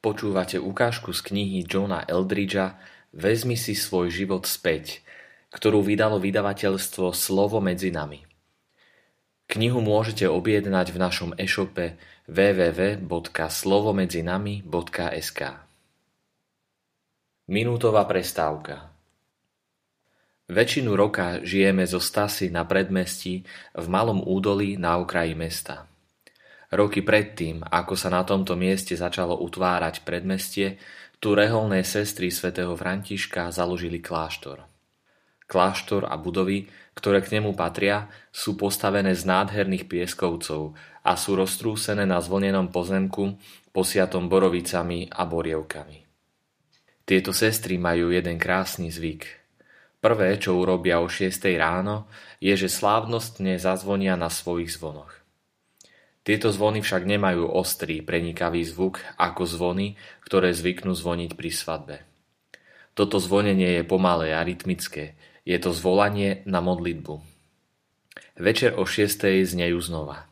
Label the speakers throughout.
Speaker 1: Počúvate ukážku z knihy Johna Eldridgea Vezmi si svoj život späť, ktorú vydalo vydavateľstvo Slovo medzi nami. Knihu môžete objednať v našom e-shope www.slovomedzinami.sk Minútová prestávka Väčšinu roka žijeme zo Stasy na predmestí v malom údolí na okraji mesta. Roky predtým, ako sa na tomto mieste začalo utvárať predmestie, tu reholné sestry svätého Františka založili kláštor. Kláštor a budovy, ktoré k nemu patria, sú postavené z nádherných pieskovcov a sú roztrúsené na zvlnenom pozemku, posiatom borovicami a borievkami. Tieto sestry majú jeden krásny zvyk. Prvé, čo urobia o 6 ráno, je, že slávnostne zazvonia na svojich zvonoch. Tieto zvony však nemajú ostrý, prenikavý zvuk ako zvony, ktoré zvyknú zvoniť pri svadbe. Toto zvonenie je pomalé a rytmické, je to zvolanie na modlitbu. Večer o šiestej znejú znova.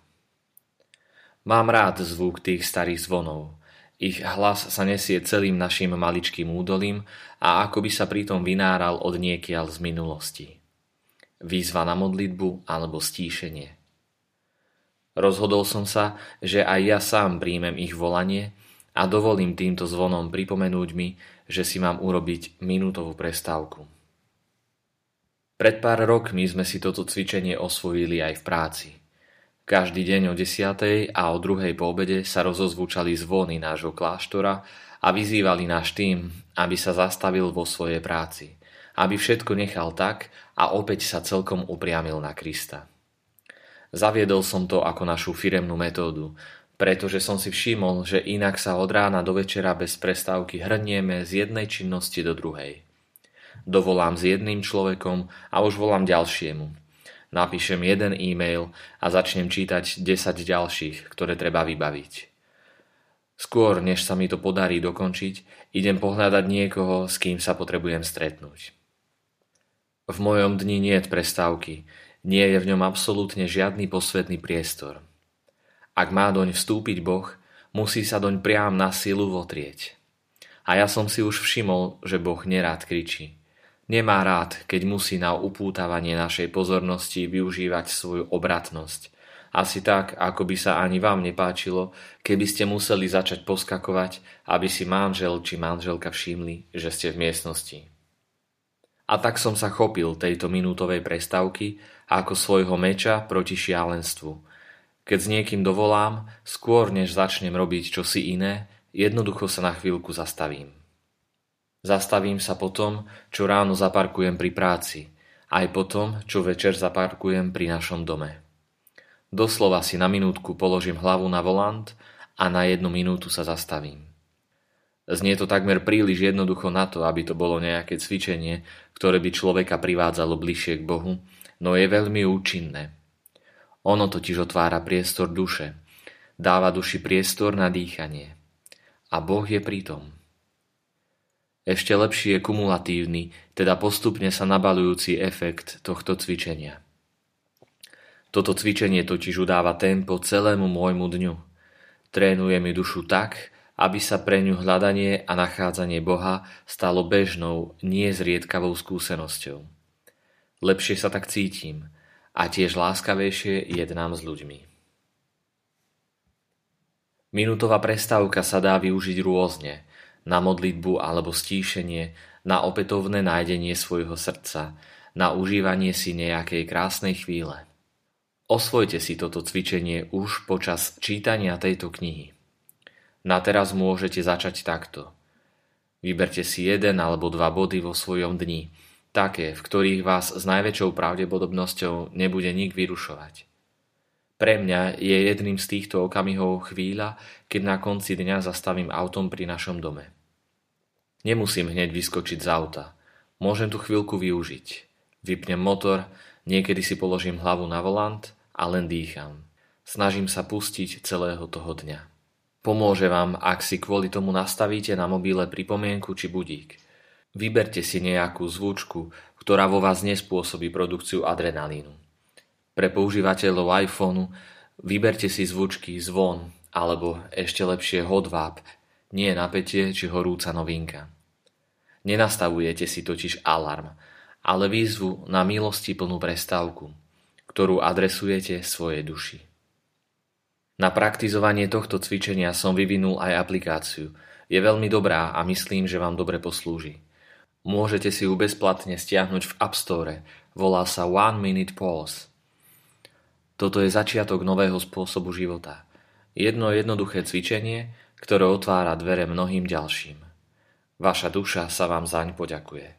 Speaker 1: Mám rád zvuk tých starých zvonov. Ich hlas sa nesie celým našim maličkým údolím a ako by sa pritom vynáral od niekiaľ z minulosti. Výzva na modlitbu alebo stíšenie. Rozhodol som sa, že aj ja sám príjmem ich volanie a dovolím týmto zvonom pripomenúť mi, že si mám urobiť minútovú prestávku. Pred pár rokmi sme si toto cvičenie osvojili aj v práci. Každý deň o desiatej a o druhej po obede sa rozozvúčali zvony nášho kláštora a vyzývali náš tým, aby sa zastavil vo svojej práci, aby všetko nechal tak a opäť sa celkom upriamil na Krista. Zaviedol som to ako našu firemnú metódu, pretože som si všimol, že inak sa od rána do večera bez prestávky hrnieme z jednej činnosti do druhej. Dovolám s jedným človekom a už volám ďalšiemu. Napíšem jeden e-mail a začnem čítať 10 ďalších, ktoré treba vybaviť. Skôr, než sa mi to podarí dokončiť, idem pohľadať niekoho, s kým sa potrebujem stretnúť. V mojom dni nie je prestávky, nie je v ňom absolútne žiadny posvetný priestor. Ak má doň vstúpiť Boh, musí sa doň priam na silu votrieť. A ja som si už všimol, že Boh nerád kričí. Nemá rád, keď musí na upútavanie našej pozornosti využívať svoju obratnosť. Asi tak, ako by sa ani vám nepáčilo, keby ste museli začať poskakovať, aby si manžel či manželka všimli, že ste v miestnosti. A tak som sa chopil tejto minútovej prestávky ako svojho meča proti šialenstvu. Keď s niekým dovolám, skôr než začnem robiť čosi iné, jednoducho sa na chvíľku zastavím. Zastavím sa potom, čo ráno zaparkujem pri práci, aj potom, čo večer zaparkujem pri našom dome. Doslova si na minútku položím hlavu na volant a na jednu minútu sa zastavím. Znie to takmer príliš jednoducho na to, aby to bolo nejaké cvičenie, ktoré by človeka privádzalo bližšie k Bohu, no je veľmi účinné. Ono totiž otvára priestor duše, dáva duši priestor na dýchanie. A Boh je pritom. Ešte lepší je kumulatívny, teda postupne sa nabalujúci efekt tohto cvičenia. Toto cvičenie totiž udáva tempo celému môjmu dňu. Trénuje mi dušu tak, aby sa pre ňu hľadanie a nachádzanie Boha stalo bežnou, nie zriedkavou skúsenosťou. Lepšie sa tak cítim a tiež láskavejšie jednám s ľuďmi. Minútová prestávka sa dá využiť rôzne, na modlitbu alebo stíšenie, na opätovné nájdenie svojho srdca, na užívanie si nejakej krásnej chvíle. Osvojte si toto cvičenie už počas čítania tejto knihy. Na teraz môžete začať takto. Vyberte si jeden alebo dva body vo svojom dni, také, v ktorých vás s najväčšou pravdepodobnosťou nebude nik vyrušovať. Pre mňa je jedným z týchto okamihov chvíľa, keď na konci dňa zastavím autom pri našom dome. Nemusím hneď vyskočiť z auta. Môžem tu chvíľku využiť. Vypnem motor, niekedy si položím hlavu na volant a len dýcham. Snažím sa pustiť celého toho dňa. Pomôže vám, ak si kvôli tomu nastavíte na mobile pripomienku či budík. Vyberte si nejakú zvučku, ktorá vo vás nespôsobí produkciu adrenalínu. Pre používateľov iPhoneu vyberte si zvučky zvon alebo ešte lepšie hodváb, nie napätie či horúca novinka. Nenastavujete si totiž alarm, ale výzvu na milosti plnú prestávku, ktorú adresujete svojej duši. Na praktizovanie tohto cvičenia som vyvinul aj aplikáciu. Je veľmi dobrá a myslím, že vám dobre poslúži. Môžete si ju bezplatne stiahnuť v App Store. Volá sa One Minute Pause. Toto je začiatok nového spôsobu života. Jedno jednoduché cvičenie, ktoré otvára dvere mnohým ďalším. Vaša duša sa vám zaň poďakuje.